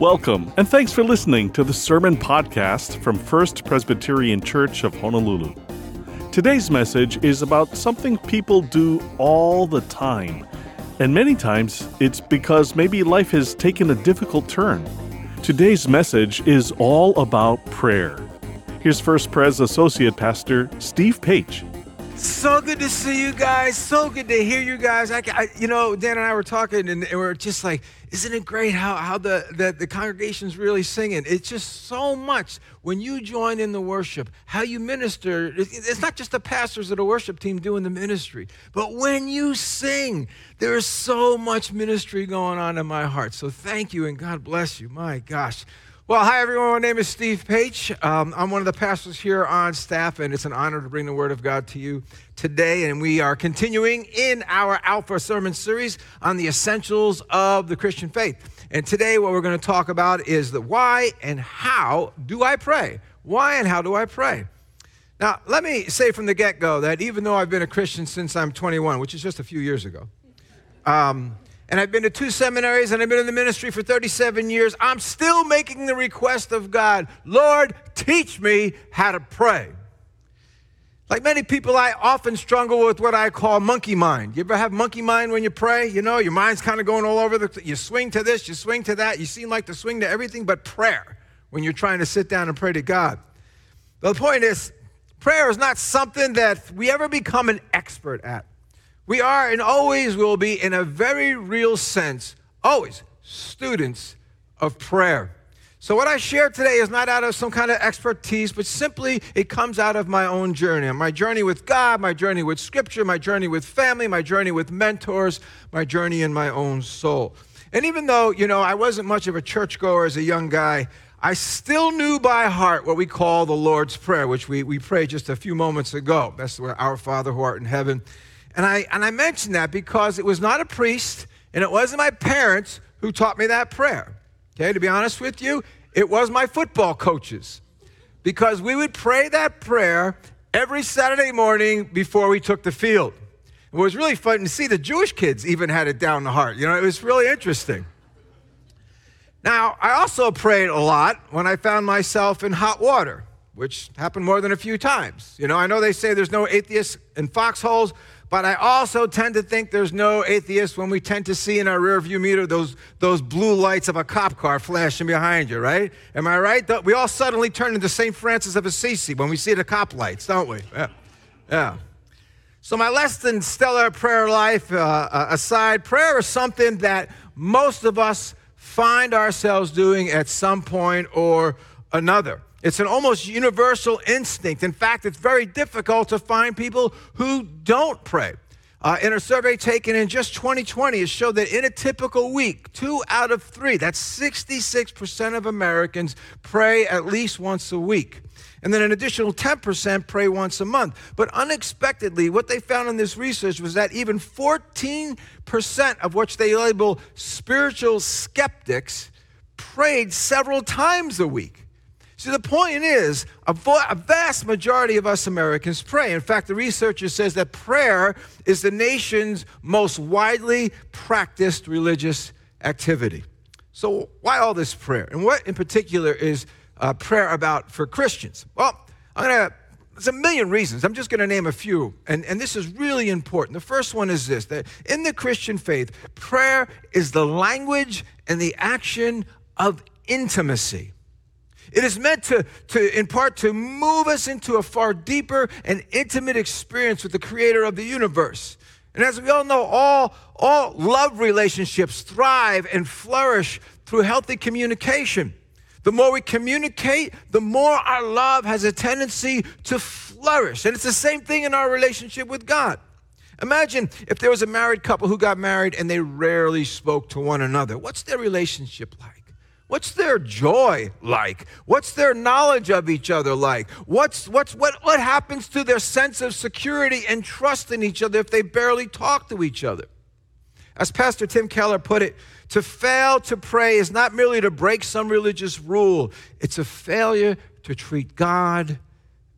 Welcome, and thanks for listening to the Sermon Podcast from First Presbyterian Church of Honolulu. Today's message is about something people do all the time, and many times it's because maybe life has taken a difficult turn. Today's message is all about prayer. Here's First Pres Associate Pastor Steve Page. So good to see you guys. So good to hear you guys. I, I, you know, Dan and I were talking, and, we are just like, isn't it great how, how the, the, the congregation's really singing? It's just so much when you join in the worship, how you minister. It's not just the pastors of the worship team doing the ministry, but when you sing, there is so much ministry going on in my heart. So thank you, and God bless you. My gosh. Well, hi everyone. My name is Steve Page. Um, I'm one of the pastors here on staff, and it's an honor to bring the Word of God to you today. And we are continuing in our Alpha Sermon series on the essentials of the Christian faith. And today, what we're going to talk about is the why and how do I pray? Why and how do I pray? Now, let me say from the get go that even though I've been a Christian since I'm 21, which is just a few years ago, um, and I've been to two seminaries and I've been in the ministry for 37 years, I'm still making the request of God Lord, teach me how to pray. Like many people, I often struggle with what I call monkey mind. You ever have monkey mind when you pray? You know, your mind's kind of going all over the you swing to this, you swing to that, you seem like to swing to everything but prayer when you're trying to sit down and pray to God. But the point is, prayer is not something that we ever become an expert at. We are and always will be, in a very real sense, always students of prayer. So, what I share today is not out of some kind of expertise, but simply it comes out of my own journey. My journey with God, my journey with Scripture, my journey with family, my journey with mentors, my journey in my own soul. And even though, you know, I wasn't much of a churchgoer as a young guy, I still knew by heart what we call the Lord's Prayer, which we, we prayed just a few moments ago. That's where Our Father who art in heaven and I, and I mention that because it was not a priest and it wasn't my parents who taught me that prayer. Okay, to be honest with you, it was my football coaches because we would pray that prayer every Saturday morning before we took the field. It was really fun to see the Jewish kids even had it down the heart. You know, it was really interesting. Now, I also prayed a lot when I found myself in hot water, which happened more than a few times. You know, I know they say there's no atheists in foxholes, but I also tend to think there's no atheists when we tend to see in our rearview mirror those, those blue lights of a cop car flashing behind you, right? Am I right? We all suddenly turn into St. Francis of Assisi when we see the cop lights, don't we? Yeah. yeah. So, my less than stellar prayer life uh, uh aside, prayer is something that most of us find ourselves doing at some point or another. It's an almost universal instinct. In fact, it's very difficult to find people who don't pray. Uh, in a survey taken in just 2020, it showed that in a typical week, two out of three, that's 66% of Americans, pray at least once a week. And then an additional 10% pray once a month. But unexpectedly, what they found in this research was that even 14% of which they label spiritual skeptics prayed several times a week. The point is, a, vast majority of us Americans pray. In fact, the researcher says that prayer is the nation's most widely practiced religious activity. So, why all this prayer? And what in particular is uh, prayer about for Christians? Well, I'm going to, there's a million reasons. I'm just going to name a few. And, and this is really important. The first one is this that in the Christian faith, prayer is the language and the action of intimacy. It is meant to, to, in part, to move us into a far deeper and intimate experience with the creator of the universe. And as we all know, all, all love relationships thrive and flourish through healthy communication. The more we communicate, the more our love has a tendency to flourish. And it's the same thing in our relationship with God. Imagine if there was a married couple who got married and they rarely spoke to one another. What's their relationship like? What's their joy like? What's their knowledge of each other like? What's, what's, what, what happens to their sense of security and trust in each other if they barely talk to each other? As Pastor Tim Keller put it, to fail to pray is not merely to break some religious rule, it's a failure to treat God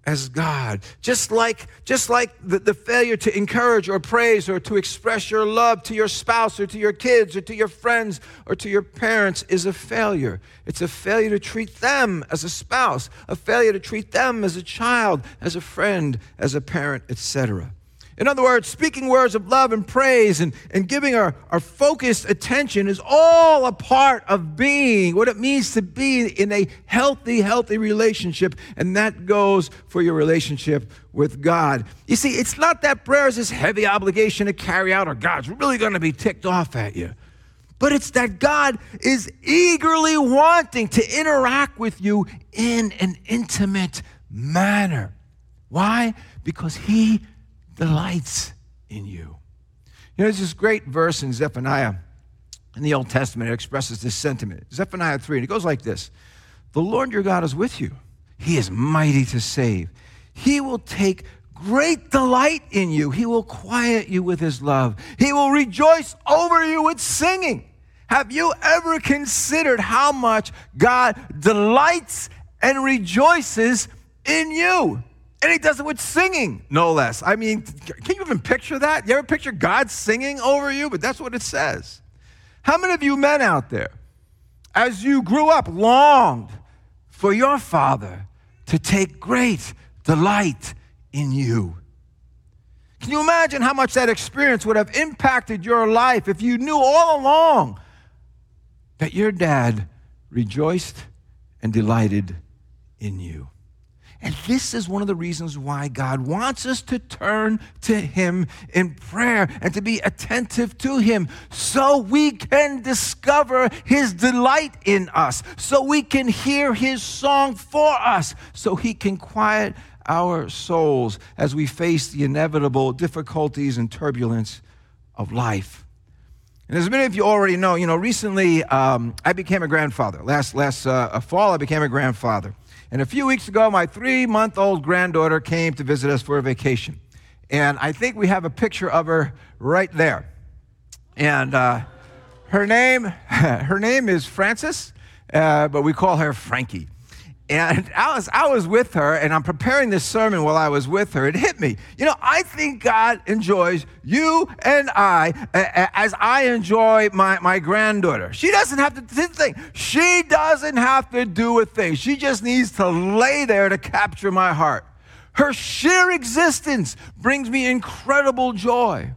as God. Just like, just like the, the failure to encourage or praise or to express your love to your spouse or to your kids or to your friends or to your parents is a failure. It's a failure to treat them as a spouse, a failure to treat them as a child, as a friend, as a parent, etc. In other words, speaking words of love and praise and, and giving our, our focused attention is all a part of being what it means to be in a healthy, healthy relationship. And that goes for your relationship with God. You see, it's not that prayer is this heavy obligation to carry out or God's really going to be ticked off at you. But it's that God is eagerly wanting to interact with you in an intimate manner. Why? Because He delights in you. You know, there's this great verse in Zephaniah in the Old Testament. It expresses this sentiment. Zephaniah 3, and it goes like this The Lord your God is with you, He is mighty to save. He will take great delight in you. He will quiet you with his love. He will rejoice over you with singing. Have you ever considered how much God delights and rejoices in you? And he does it with singing, no less. I mean, can you even picture that? You ever picture God singing over you? But that's what it says. How many of you men out there, as you grew up, longed for your father to take great delight in you? Can you imagine how much that experience would have impacted your life if you knew all along that your dad rejoiced and delighted in you? And this is one of the reasons why God wants us to turn to Him in prayer and to be attentive to Him so we can discover His delight in us, so we can hear His song for us, so He can quiet our souls as we face the inevitable difficulties and turbulence of life. And as many of you already know, you know, recently um, I became a grandfather. Last, last uh, fall, I became a grandfather. And a few weeks ago, my three month old granddaughter came to visit us for a vacation. And I think we have a picture of her right there. And uh, her name, her name is Frances, uh, but we call her Frankie. And I was, I was with her, and I'm preparing this sermon while I was with her. It hit me. You know, I think God enjoys you and I as I enjoy my, my granddaughter. She doesn't have to do thing. She doesn't have to do a thing. She just needs to lay there to capture my heart. Her sheer existence brings me incredible joy.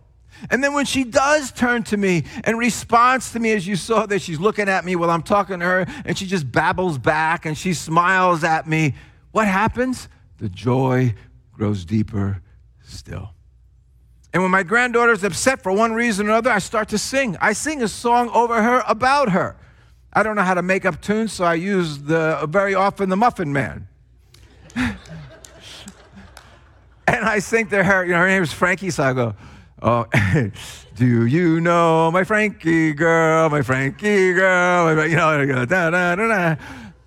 And then when she does turn to me and responds to me, as you saw that she's looking at me while I'm talking to her, and she just babbles back and she smiles at me, what happens? The joy grows deeper still. And when my granddaughter's upset for one reason or another, I start to sing. I sing a song over her about her. I don't know how to make up tunes, so I use the very often the Muffin Man. and I sing to her, you know, her name is Frankie, so I go, Oh, do you know my Frankie girl, my Frankie girl, you know, da, da, da,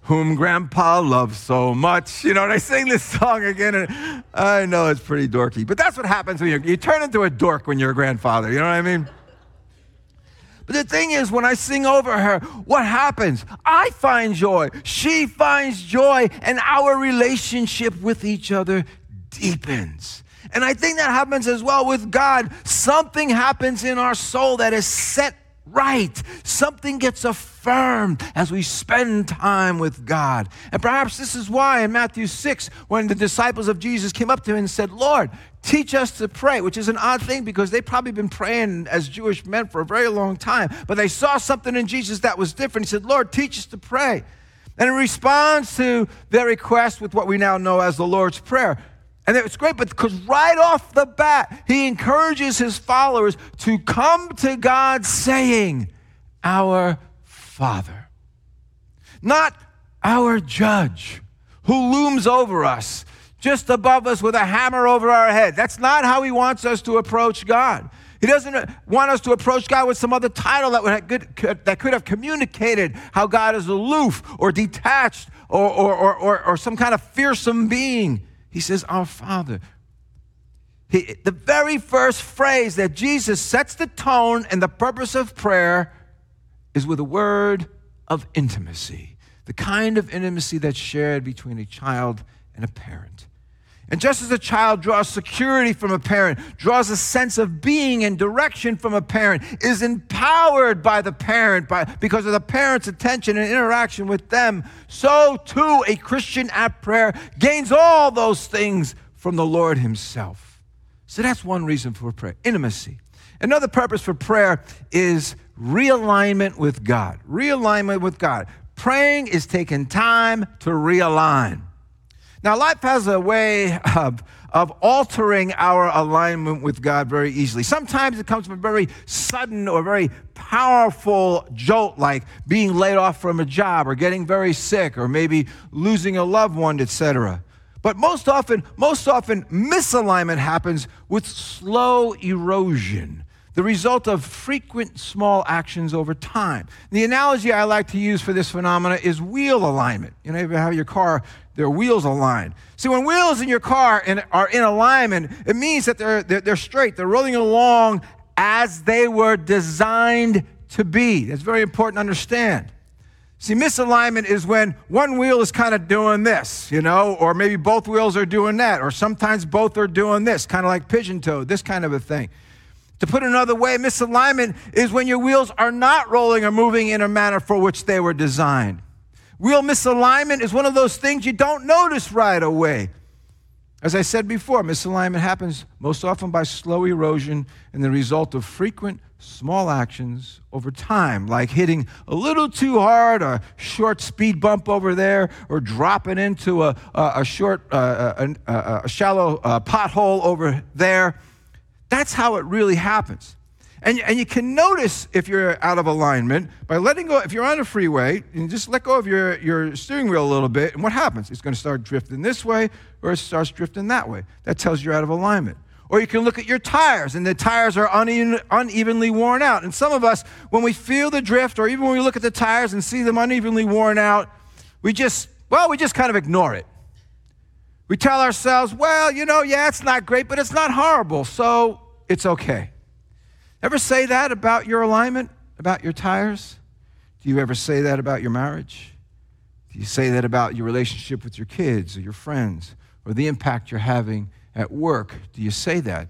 whom grandpa loves so much. You know, and I sing this song again, and I know it's pretty dorky, but that's what happens when you you turn into a dork when you're a grandfather. You know what I mean? But the thing is, when I sing over her, what happens? I find joy. She finds joy, and our relationship with each other deepens. And I think that happens as well with God. Something happens in our soul that is set right. Something gets affirmed as we spend time with God. And perhaps this is why in Matthew 6, when the disciples of Jesus came up to him and said, Lord, teach us to pray, which is an odd thing because they've probably been praying as Jewish men for a very long time. But they saw something in Jesus that was different. He said, Lord, teach us to pray. And in response to their request with what we now know as the Lord's Prayer, and it's great, but because right off the bat, he encourages his followers to come to God saying, Our Father. Not our judge who looms over us, just above us with a hammer over our head. That's not how he wants us to approach God. He doesn't want us to approach God with some other title that, would could, that could have communicated how God is aloof or detached or, or, or, or, or some kind of fearsome being. He says, Our Father. He, the very first phrase that Jesus sets the tone and the purpose of prayer is with a word of intimacy, the kind of intimacy that's shared between a child and a parent. And just as a child draws security from a parent, draws a sense of being and direction from a parent, is empowered by the parent by, because of the parent's attention and interaction with them, so too a Christian at prayer gains all those things from the Lord Himself. So that's one reason for prayer intimacy. Another purpose for prayer is realignment with God. Realignment with God. Praying is taking time to realign. Now, life has a way of, of altering our alignment with God very easily. Sometimes it comes from a very sudden or very powerful jolt, like being laid off from a job or getting very sick or maybe losing a loved one, etc. But most often, most often, misalignment happens with slow erosion the result of frequent small actions over time. The analogy I like to use for this phenomena is wheel alignment. You know, if you have your car, their wheels aligned. See, when wheels in your car are in alignment, it means that they're, they're, they're straight, they're rolling along as they were designed to be. That's very important to understand. See, misalignment is when one wheel is kind of doing this, you know, or maybe both wheels are doing that, or sometimes both are doing this, kind of like pigeon toed, this kind of a thing. To put it another way, misalignment is when your wheels are not rolling or moving in a manner for which they were designed. Wheel misalignment is one of those things you don't notice right away. As I said before, misalignment happens most often by slow erosion and the result of frequent small actions over time, like hitting a little too hard, a short speed bump over there, or dropping into a, a, a short, uh, a, a, shallow uh, pothole over there. That's how it really happens. And, and you can notice if you're out of alignment by letting go. If you're on a freeway, you just let go of your, your steering wheel a little bit, and what happens? It's going to start drifting this way or it starts drifting that way. That tells you you're out of alignment. Or you can look at your tires, and the tires are uneven, unevenly worn out. And some of us, when we feel the drift, or even when we look at the tires and see them unevenly worn out, we just, well, we just kind of ignore it. We tell ourselves, well, you know, yeah, it's not great, but it's not horrible, so it's okay. Ever say that about your alignment, about your tires? Do you ever say that about your marriage? Do you say that about your relationship with your kids or your friends or the impact you're having at work? Do you say that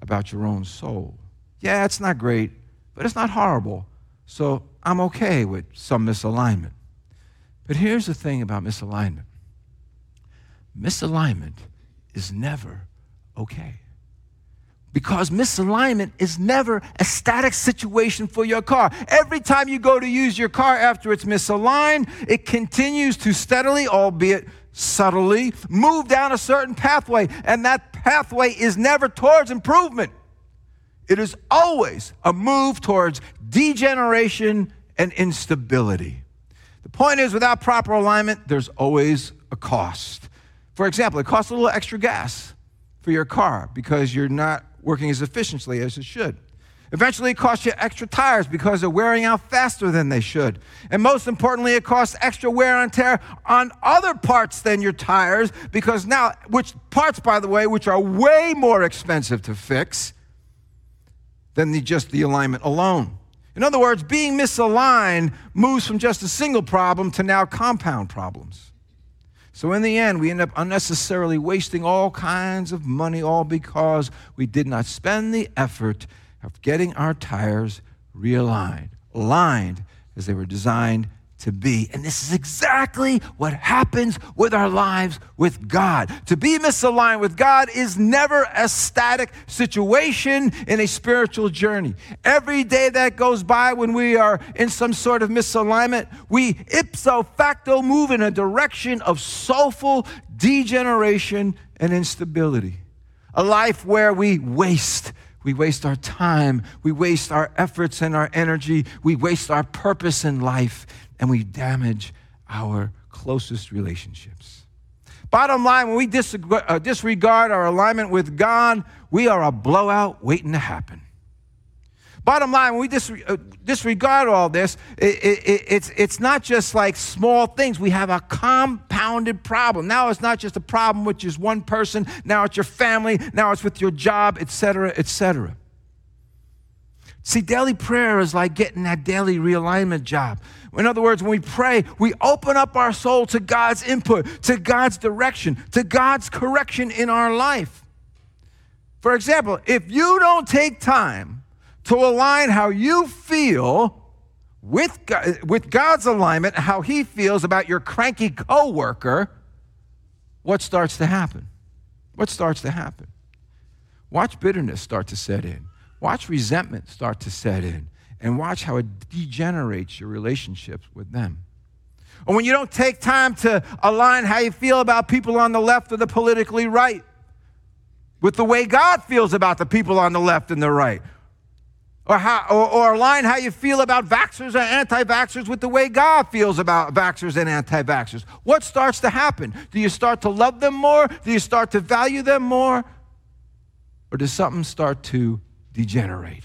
about your own soul? Yeah, it's not great, but it's not horrible. So I'm okay with some misalignment. But here's the thing about misalignment misalignment is never okay because misalignment is never a static situation for your car. Every time you go to use your car after it's misaligned, it continues to steadily, albeit subtly, move down a certain pathway. And that pathway is never towards improvement, it is always a move towards degeneration and instability. The point is, without proper alignment, there's always a cost. For example, it costs a little extra gas for your car because you're not working as efficiently as it should. Eventually, it costs you extra tires because they're wearing out faster than they should. And most importantly, it costs extra wear and tear on other parts than your tires because now, which parts, by the way, which are way more expensive to fix than the, just the alignment alone. In other words, being misaligned moves from just a single problem to now compound problems. So, in the end, we end up unnecessarily wasting all kinds of money, all because we did not spend the effort of getting our tires realigned, aligned as they were designed to be. And this is exactly what happens with our lives with God. To be misaligned with God is never a static situation in a spiritual journey. Every day that goes by when we are in some sort of misalignment, we ipso facto move in a direction of soulful degeneration and instability. A life where we waste we waste our time. We waste our efforts and our energy. We waste our purpose in life and we damage our closest relationships. Bottom line, when we uh, disregard our alignment with God, we are a blowout waiting to happen. Bottom line, when we uh, disregard all this, it, it, it's, it's not just like small things. We have a compounded problem. Now it's not just a problem which is one person. Now it's your family. Now it's with your job, etc., etc. See, daily prayer is like getting that daily realignment job. In other words, when we pray, we open up our soul to God's input, to God's direction, to God's correction in our life. For example, if you don't take time to align how you feel with, God, with God's alignment, how He feels about your cranky coworker, what starts to happen? What starts to happen? Watch bitterness start to set in. Watch resentment start to set in. And watch how it degenerates your relationships with them. Or when you don't take time to align how you feel about people on the left or the politically right with the way God feels about the people on the left and the right. Or, how, or, or align how you feel about vaxxers and anti vaxxers with the way God feels about vaxxers and anti vaxxers. What starts to happen? Do you start to love them more? Do you start to value them more? Or does something start to degenerate?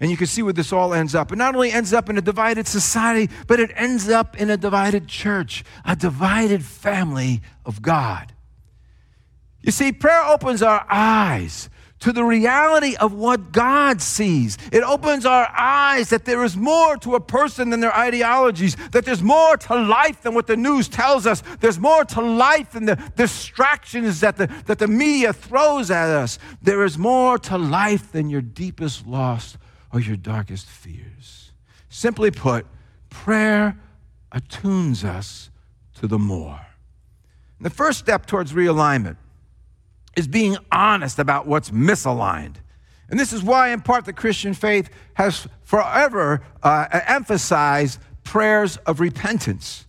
And you can see where this all ends up. It not only ends up in a divided society, but it ends up in a divided church, a divided family of God. You see, prayer opens our eyes to the reality of what God sees. It opens our eyes that there is more to a person than their ideologies, that there's more to life than what the news tells us. There's more to life than the distractions that the, that the media throws at us. There is more to life than your deepest loss or your darkest fears. Simply put, prayer attunes us to the more. The first step towards realignment is being honest about what's misaligned. And this is why, in part, the Christian faith has forever uh, emphasized prayers of repentance.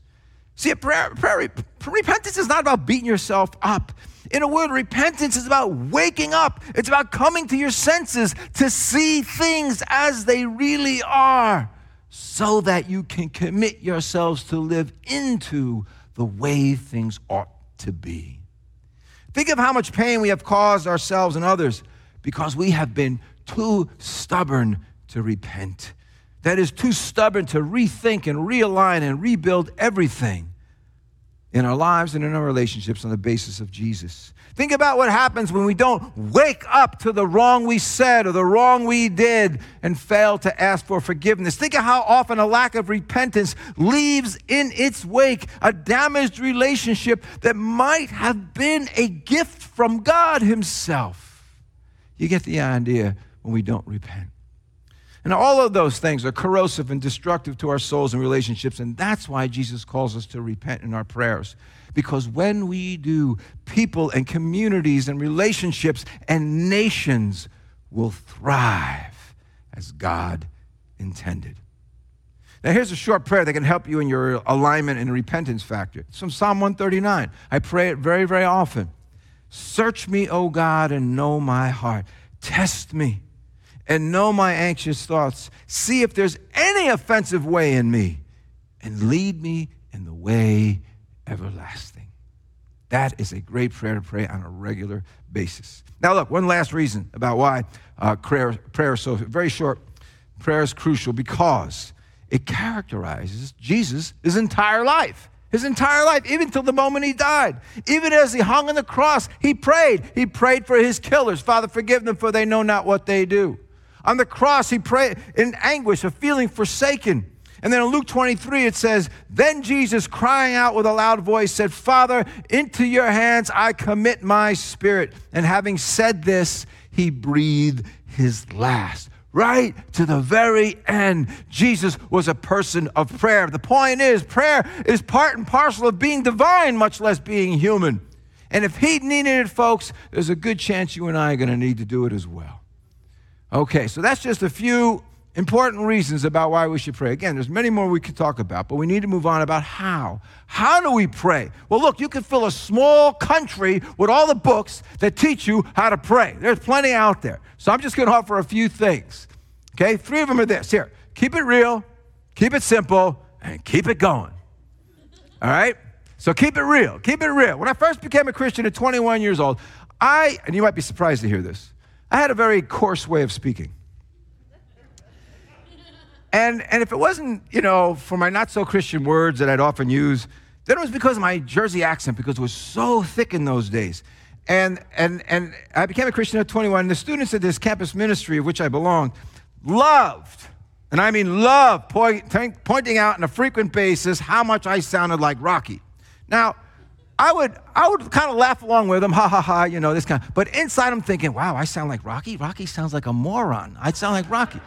See, prayer, prayer, repentance is not about beating yourself up. In a word, repentance is about waking up. It's about coming to your senses to see things as they really are so that you can commit yourselves to live into the way things ought to be. Think of how much pain we have caused ourselves and others because we have been too stubborn to repent. That is, too stubborn to rethink and realign and rebuild everything in our lives and in our relationships on the basis of Jesus. Think about what happens when we don't wake up to the wrong we said or the wrong we did and fail to ask for forgiveness. Think of how often a lack of repentance leaves in its wake a damaged relationship that might have been a gift from God Himself. You get the idea when we don't repent. And all of those things are corrosive and destructive to our souls and relationships, and that's why Jesus calls us to repent in our prayers. Because when we do, people and communities and relationships and nations will thrive as God intended. Now, here's a short prayer that can help you in your alignment and repentance factor. It's from Psalm 139. I pray it very, very often. Search me, O God, and know my heart. Test me and know my anxious thoughts. See if there's any offensive way in me, and lead me in the way everlasting. That is a great prayer to pray on a regular basis. Now, look, one last reason about why uh, prayer, prayer is so very short. Prayer is crucial because it characterizes Jesus' his entire life. His entire life, even till the moment he died. Even as he hung on the cross, he prayed. He prayed for his killers. Father, forgive them, for they know not what they do. On the cross, he prayed in anguish of feeling forsaken. And then in Luke 23, it says, Then Jesus, crying out with a loud voice, said, Father, into your hands I commit my spirit. And having said this, he breathed his last. Right to the very end, Jesus was a person of prayer. The point is, prayer is part and parcel of being divine, much less being human. And if he needed it, folks, there's a good chance you and I are going to need to do it as well. Okay, so that's just a few important reasons about why we should pray. Again, there's many more we could talk about, but we need to move on about how. How do we pray? Well, look, you can fill a small country with all the books that teach you how to pray. There's plenty out there. So I'm just going to offer a few things. Okay, three of them are this. Here, keep it real, keep it simple, and keep it going. All right? So keep it real. Keep it real. When I first became a Christian at 21 years old, I, and you might be surprised to hear this, I had a very coarse way of speaking. And, and if it wasn't, you know, for my not so Christian words that I'd often use, then it was because of my Jersey accent, because it was so thick in those days. And, and, and I became a Christian at 21. And the students at this campus ministry of which I belonged loved, And I mean love point, pointing out on a frequent basis how much I sounded like Rocky. Now, I would, I would kind of laugh along with him, ha ha ha, you know, this kind of, but inside I'm thinking, wow, I sound like Rocky? Rocky sounds like a moron. I sound like Rocky.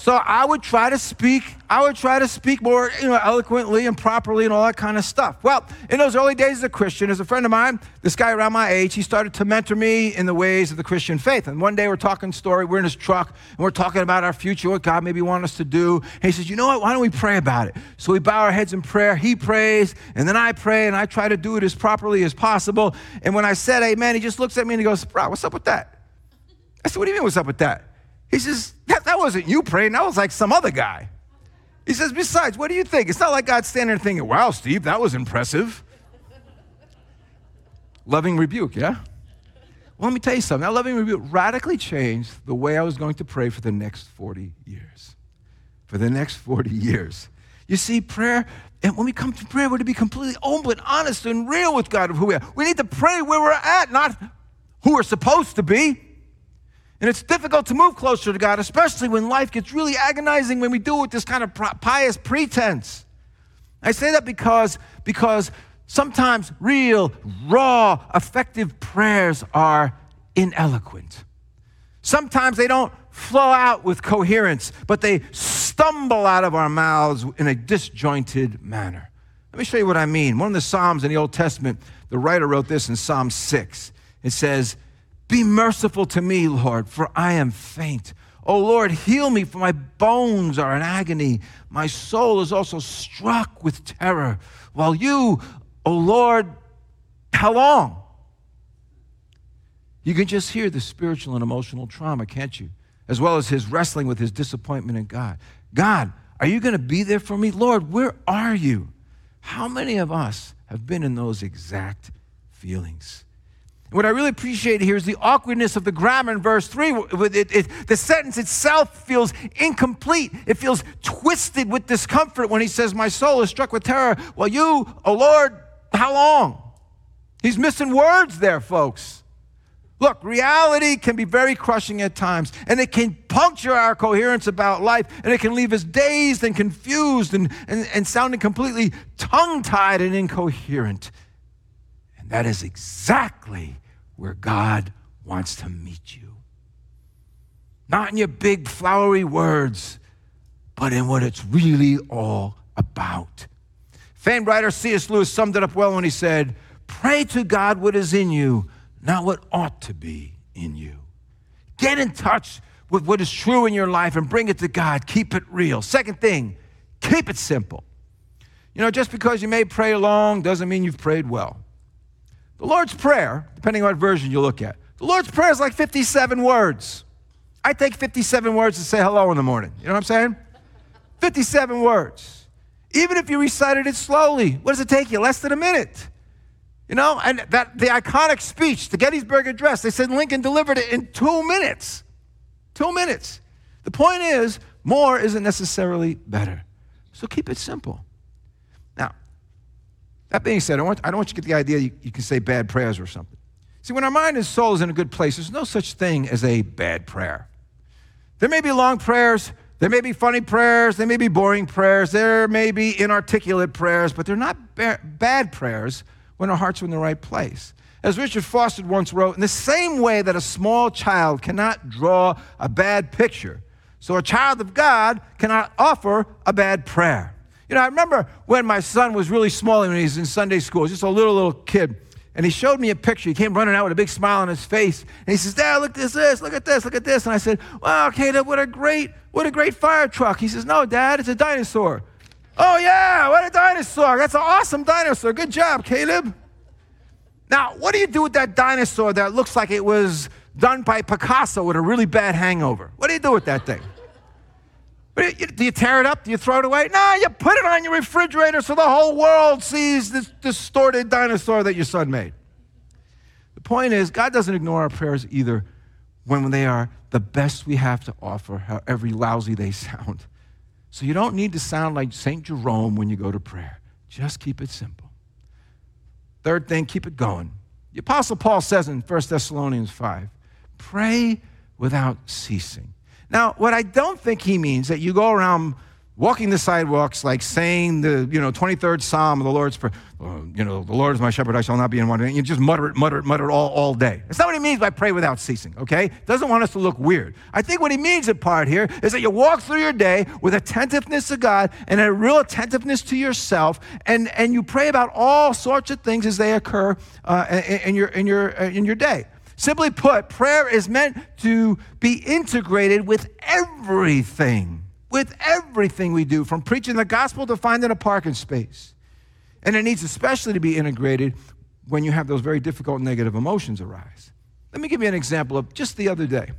So I would try to speak, I would try to speak more, you know, eloquently and properly and all that kind of stuff. Well, in those early days as a Christian, as a friend of mine, this guy around my age, he started to mentor me in the ways of the Christian faith. And one day we're talking story, we're in his truck, and we're talking about our future, what God maybe want us to do. And he says, you know what, why don't we pray about it? So we bow our heads in prayer, he prays, and then I pray, and I try to do it as properly as possible. And when I said amen, he just looks at me and he goes, bro, what's up with that? I said, what do you mean, what's up with that? He says, that, that wasn't you praying, that was like some other guy. He says, besides, what do you think? It's not like God's standing there thinking, wow, Steve, that was impressive. loving rebuke, yeah? Well, let me tell you something. That loving rebuke radically changed the way I was going to pray for the next 40 years. For the next 40 years. You see, prayer, and when we come to prayer, we're to be completely open, honest, and real with God of who we are. We need to pray where we're at, not who we're supposed to be. And it's difficult to move closer to God, especially when life gets really agonizing when we do it with this kind of pious pretense. I say that because, because sometimes real, raw, effective prayers are ineloquent. Sometimes they don't flow out with coherence, but they stumble out of our mouths in a disjointed manner. Let me show you what I mean. One of the Psalms in the Old Testament, the writer wrote this in Psalm 6. It says, be merciful to me, Lord, for I am faint. O Lord, heal me, for my bones are in agony. My soul is also struck with terror. While you, O Lord, how long? You can just hear the spiritual and emotional trauma, can't you? As well as his wrestling with his disappointment in God. God, are you going to be there for me? Lord, where are you? How many of us have been in those exact feelings? What I really appreciate here is the awkwardness of the grammar in verse 3. It, it, the sentence itself feels incomplete. It feels twisted with discomfort when he says, My soul is struck with terror. Well, you, oh Lord, how long? He's missing words there, folks. Look, reality can be very crushing at times, and it can puncture our coherence about life, and it can leave us dazed and confused and, and, and sounding completely tongue tied and incoherent. And that is exactly where God wants to meet you. Not in your big, flowery words, but in what it's really all about. Famed writer C.S. Lewis summed it up well when he said, Pray to God what is in you, not what ought to be in you. Get in touch with what is true in your life and bring it to God. Keep it real. Second thing, keep it simple. You know, just because you may pray long doesn't mean you've prayed well. The Lord's Prayer, depending on what version you look at, the Lord's Prayer is like 57 words. I take 57 words to say hello in the morning. You know what I'm saying? 57 words. Even if you recited it slowly, what does it take you? Less than a minute. You know, and that the iconic speech, the Gettysburg Address, they said Lincoln delivered it in two minutes. Two minutes. The point is, more isn't necessarily better. So keep it simple. That being said, I, don't want you to get the idea you, you can say bad prayers or something. See, when our mind and soul is in a good place, there's no such thing as a bad prayer. There may be long prayers, there may be funny prayers, there may be boring prayers, there may be inarticulate prayers, but they're not ba- bad prayers when our hearts are in the right place. As Richard Foster once wrote, in the same way that a small child cannot draw a bad picture, so a child of God cannot offer a bad prayer. You know, I remember when my son was really small when he was in Sunday school, just a little, little kid. And he showed me a picture. He came running out with a big smile on his face. And he says, Dad, look at this, look at this, look at this. And I said, Wow, Caleb, what a great, what a great fire truck. He says, No, Dad, it's a dinosaur. Oh, yeah, what a dinosaur. That's an awesome dinosaur. Good job, Caleb. Now, what do you do with that dinosaur that looks like it was done by Picasso with a really bad hangover? What do you do with that thing? Do you tear it up? Do you throw it away? No, you put it on your refrigerator so the whole world sees this distorted dinosaur that your son made. The point is, God doesn't ignore our prayers either when they are the best we have to offer, however lousy they sound. So you don't need to sound like St. Jerome when you go to prayer. Just keep it simple. Third thing, keep it going. The Apostle Paul says in 1 Thessalonians 5 pray without ceasing. Now, what I don't think he means that you go around walking the sidewalks like saying the you know 23rd psalm of the lord's prayer uh, you know the lord is my shepherd i shall not be in want. You just mutter it mutter it mutter it all, all day. That's not what he means by pray without ceasing okay? Doesn't want us to look weird. I think what he means in part here is that you walk through your day with attentiveness to god and a real attentiveness to yourself and and you pray about all sorts of things as they occur uh, in, your in your uh, in your day simply put prayer is meant to be integrated with everything with everything we do, from preaching the gospel to finding a parking space. And it needs especially to be integrated when you have those very difficult negative emotions arise. Let me give you an example of just the other day.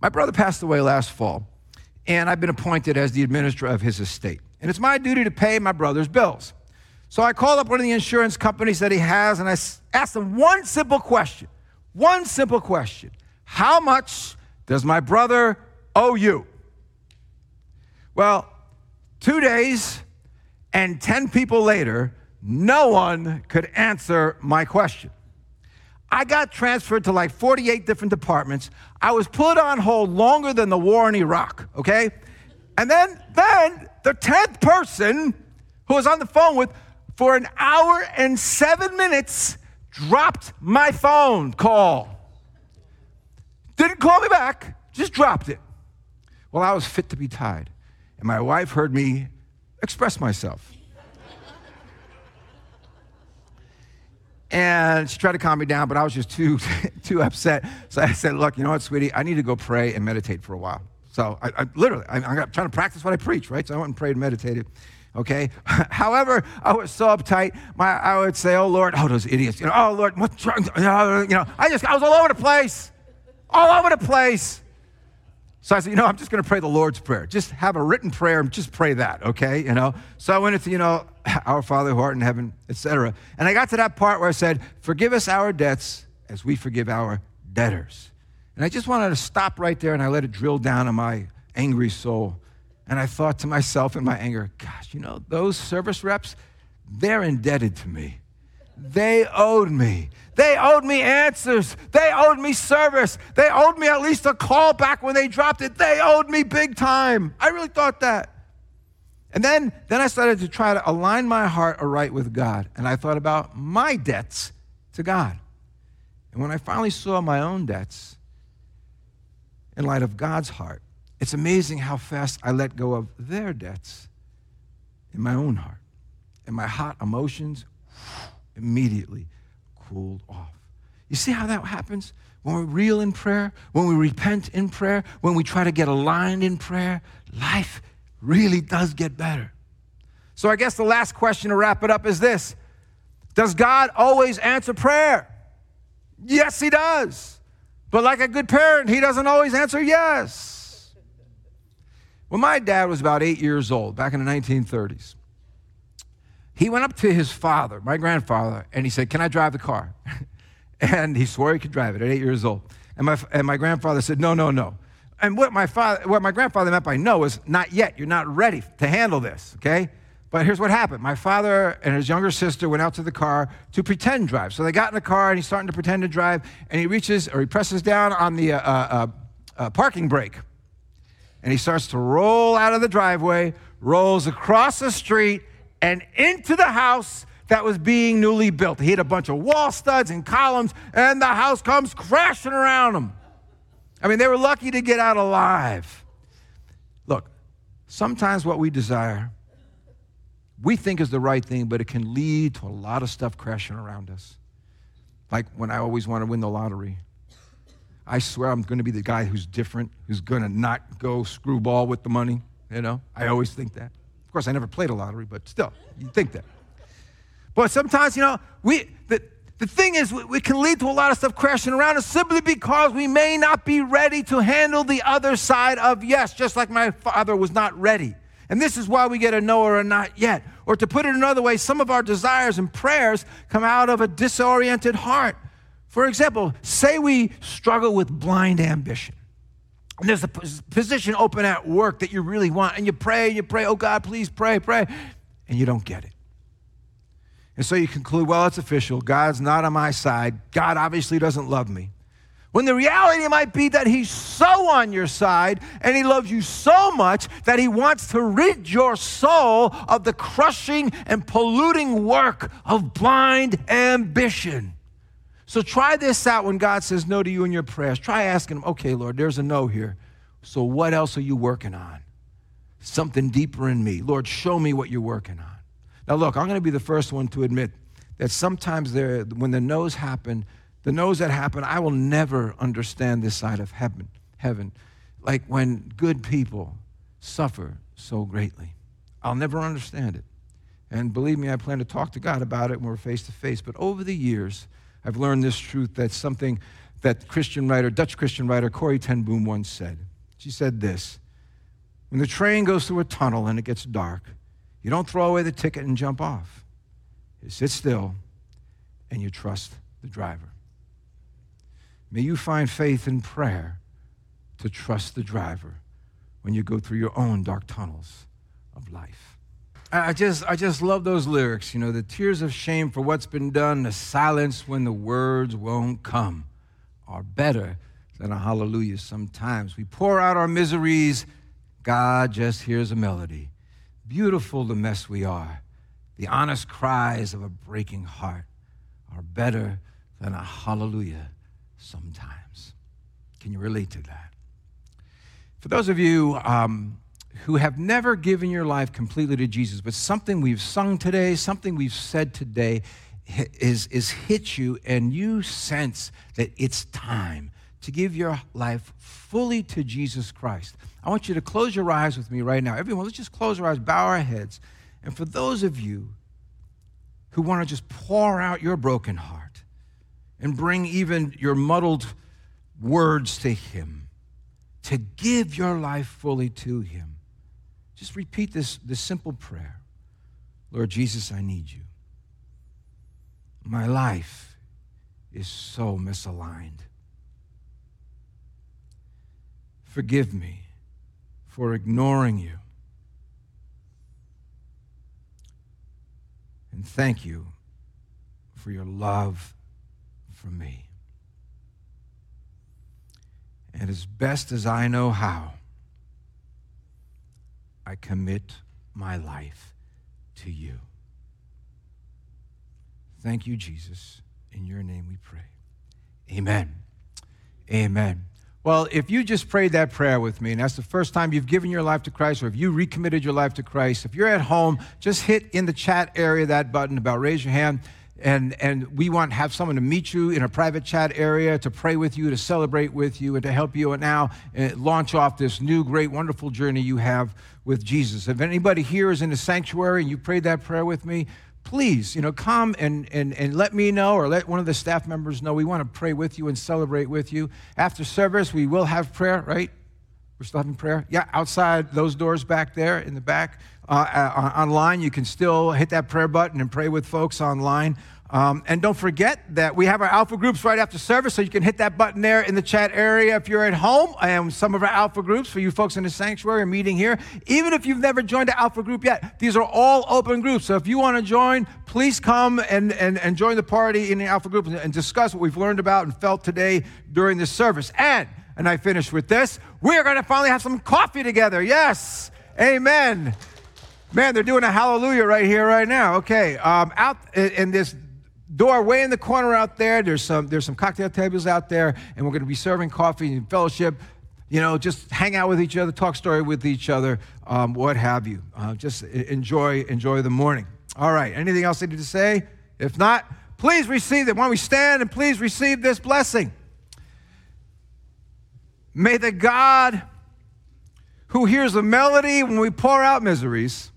My brother passed away last fall, and I've been appointed as the administrator of his estate. And it's my duty to pay my brother's bills. So I called up one of the insurance companies that he has, and I asked them one simple question. One simple question How much does my brother owe you? Well, two days and 10 people later, no one could answer my question. I got transferred to like 48 different departments. I was put on hold longer than the war in Iraq, okay? And then, then the 10th person who was on the phone with for an hour and seven minutes dropped my phone call. Didn't call me back, just dropped it. Well, I was fit to be tied and my wife heard me express myself. and she tried to calm me down, but I was just too, too upset. So I said, Look, you know what, sweetie? I need to go pray and meditate for a while. So I, I literally, I, am trying to practice what I preach, right? So I went and prayed and meditated. Okay. However, I was so uptight. My, I would say, "Oh Lord, oh those idiots! You know, oh Lord, wrong? You know, I just, I was all over the place, all over the place." So I said, you know, I'm just going to pray the Lord's Prayer. Just have a written prayer and just pray that, okay? You know? So I went into, you know, our Father who art in heaven, etc. And I got to that part where I said, forgive us our debts as we forgive our debtors. And I just wanted to stop right there and I let it drill down in my angry soul. And I thought to myself in my anger, gosh, you know, those service reps, they're indebted to me. They owed me. They owed me answers. They owed me service. They owed me at least a call back when they dropped it. They owed me big time. I really thought that. And then, then I started to try to align my heart aright with God. And I thought about my debts to God. And when I finally saw my own debts in light of God's heart, it's amazing how fast I let go of their debts in my own heart. And my hot emotions immediately cooled off. You see how that happens? When we're real in prayer, when we repent in prayer, when we try to get aligned in prayer, life really does get better. So I guess the last question to wrap it up is this Does God always answer prayer? Yes, He does. But like a good parent, He doesn't always answer yes. When my dad was about eight years old, back in the 1930s, he went up to his father, my grandfather, and he said, Can I drive the car? and he swore he could drive it at eight years old. And my, and my grandfather said, No, no, no. And what my, father, what my grandfather meant by no is not yet. You're not ready to handle this, okay? But here's what happened. My father and his younger sister went out to the car to pretend drive. So they got in the car and he's starting to pretend to drive, and he reaches or he presses down on the uh, uh, uh, parking brake. And he starts to roll out of the driveway, rolls across the street, and into the house that was being newly built. He hit a bunch of wall studs and columns, and the house comes crashing around him. I mean, they were lucky to get out alive. Look, sometimes what we desire, we think is the right thing, but it can lead to a lot of stuff crashing around us. Like when I always want to win the lottery. I swear I'm going to be the guy who's different, who's going to not go screwball with the money. You know, I always think that Of course, I never played a lottery, but still, you think that. But sometimes, you know, we, the, the thing is, we can lead to a lot of stuff crashing around us simply because we may not be ready to handle the other side of yes, just like my father was not ready. And this is why we get a no or a not yet. Or to put it another way, some of our desires and prayers come out of a disoriented heart. For example, say we struggle with blind ambition and there's a position open at work that you really want, and you pray, and you pray, oh God, please pray, pray, and you don't get it. And so you conclude, well, it's official. God's not on my side. God obviously doesn't love me. When the reality might be that He's so on your side and He loves you so much that He wants to rid your soul of the crushing and polluting work of blind ambition. So try this out when God says no to you in your prayers. Try asking Him, okay, Lord, there's a no here. So what else are you working on? Something deeper in me. Lord, show me what you're working on. Now, look, I'm going to be the first one to admit that sometimes there, when the no's happen, the no's that happen, I will never understand this side of heaven. Heaven, like when good people suffer so greatly, I'll never understand it. And believe me, I plan to talk to God about it when we're face to face. But over the years, I've learned this truth that something that Christian writer, Dutch Christian writer Corrie ten Boom once said. She said this When the train goes through a tunnel and it gets dark, you don't throw away the ticket and jump off. You sit still and you trust the driver. May you find faith in prayer to trust the driver when you go through your own dark tunnels of life. I just, I just love those lyrics, you know, the tears of shame for what's been done, the silence when the words won't come are better than a hallelujah sometimes. We pour out our miseries, God just hears a melody. Beautiful the mess we are. The honest cries of a breaking heart are better than a hallelujah sometimes. Can you relate to that? For those of you um, who have never given your life completely to Jesus, but something we've sung today, something we've said today is, is hit you, and you sense that it's time to give your life fully to Jesus Christ. I want you to close your eyes with me right now. Everyone, let's just close our eyes, bow our heads. And for those of you who want to just pour out your broken heart, and bring even your muddled words to Him, to give your life fully to Him. Just repeat this, this simple prayer Lord Jesus, I need you. My life is so misaligned. Forgive me for ignoring you. And thank you for your love for me. And as best as I know how, I commit my life to you. Thank you, Jesus. In your name we pray. Amen. Amen. Well, if you just prayed that prayer with me, and that's the first time you've given your life to Christ, or if you recommitted your life to Christ, if you're at home, just hit in the chat area that button about raise your hand and, and we want to have someone to meet you in a private chat area to pray with you, to celebrate with you, and to help you and now uh, launch off this new, great, wonderful journey you have with Jesus. If anybody here is in the sanctuary and you prayed that prayer with me, please, you know, come and, and, and let me know or let one of the staff members know. We want to pray with you and celebrate with you. After service, we will have prayer, right? We're still having prayer? Yeah, outside those doors back there in the back. Uh, uh, online, you can still hit that prayer button and pray with folks online. Um, and don't forget that we have our alpha groups right after service, so you can hit that button there in the chat area if you're at home. And some of our alpha groups for you folks in the sanctuary are meeting here. Even if you've never joined an alpha group yet, these are all open groups. So if you want to join, please come and, and, and join the party in the alpha group and, and discuss what we've learned about and felt today during this service. And and I finish with this. We're going to finally have some coffee together. Yes. Amen. Man, they're doing a hallelujah right here, right now. Okay. Um, out in this door way in the corner out there, there's some, there's some cocktail tables out there, and we're going to be serving coffee and fellowship. You know, just hang out with each other, talk story with each other, um, what have you. Uh, just enjoy, enjoy the morning. All right. Anything else I need to say? If not, please receive it. Why don't we stand and please receive this blessing? May the God who hears the melody when we pour out miseries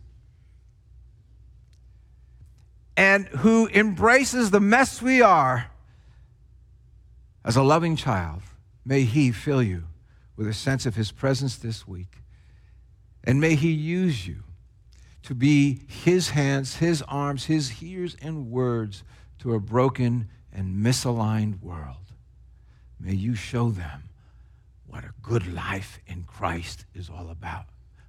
and who embraces the mess we are as a loving child, may he fill you with a sense of his presence this week. And may he use you to be his hands, his arms, his ears and words to a broken and misaligned world. May you show them what a good life in Christ is all about.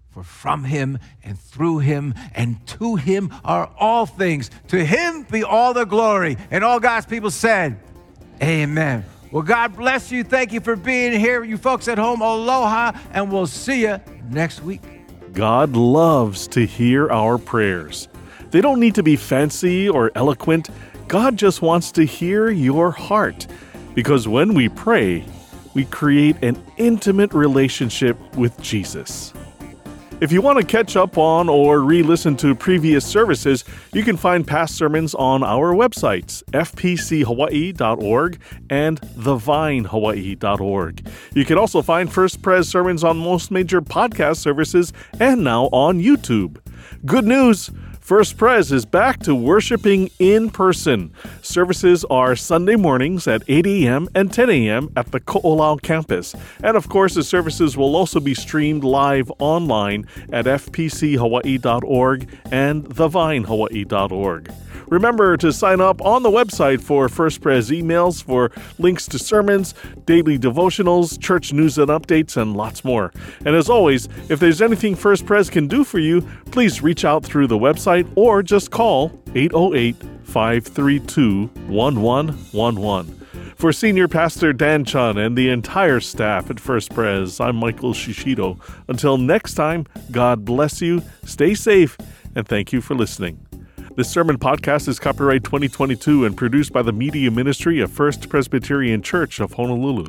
For from him and through him and to him are all things. To him be all the glory. And all God's people said, Amen. Well, God bless you. Thank you for being here. You folks at home, aloha, and we'll see you next week. God loves to hear our prayers. They don't need to be fancy or eloquent. God just wants to hear your heart. Because when we pray, we create an intimate relationship with Jesus. If you want to catch up on or re listen to previous services, you can find past sermons on our websites, fpchawaii.org and thevinehawaii.org. You can also find First Pres sermons on most major podcast services and now on YouTube. Good news! First Pres is back to worshiping in person. Services are Sunday mornings at 8 a.m. and 10 a.m. at the Ko'olau campus. And of course, the services will also be streamed live online at fpchawaii.org and thevinehawaii.org. Remember to sign up on the website for First Pres emails for links to sermons, daily devotionals, church news and updates, and lots more. And as always, if there's anything First Pres can do for you, please reach out through the website or just call 808 532 1111. For Senior Pastor Dan Chun and the entire staff at First Pres, I'm Michael Shishido. Until next time, God bless you, stay safe, and thank you for listening. This sermon podcast is copyright 2022 and produced by the Media Ministry of First Presbyterian Church of Honolulu.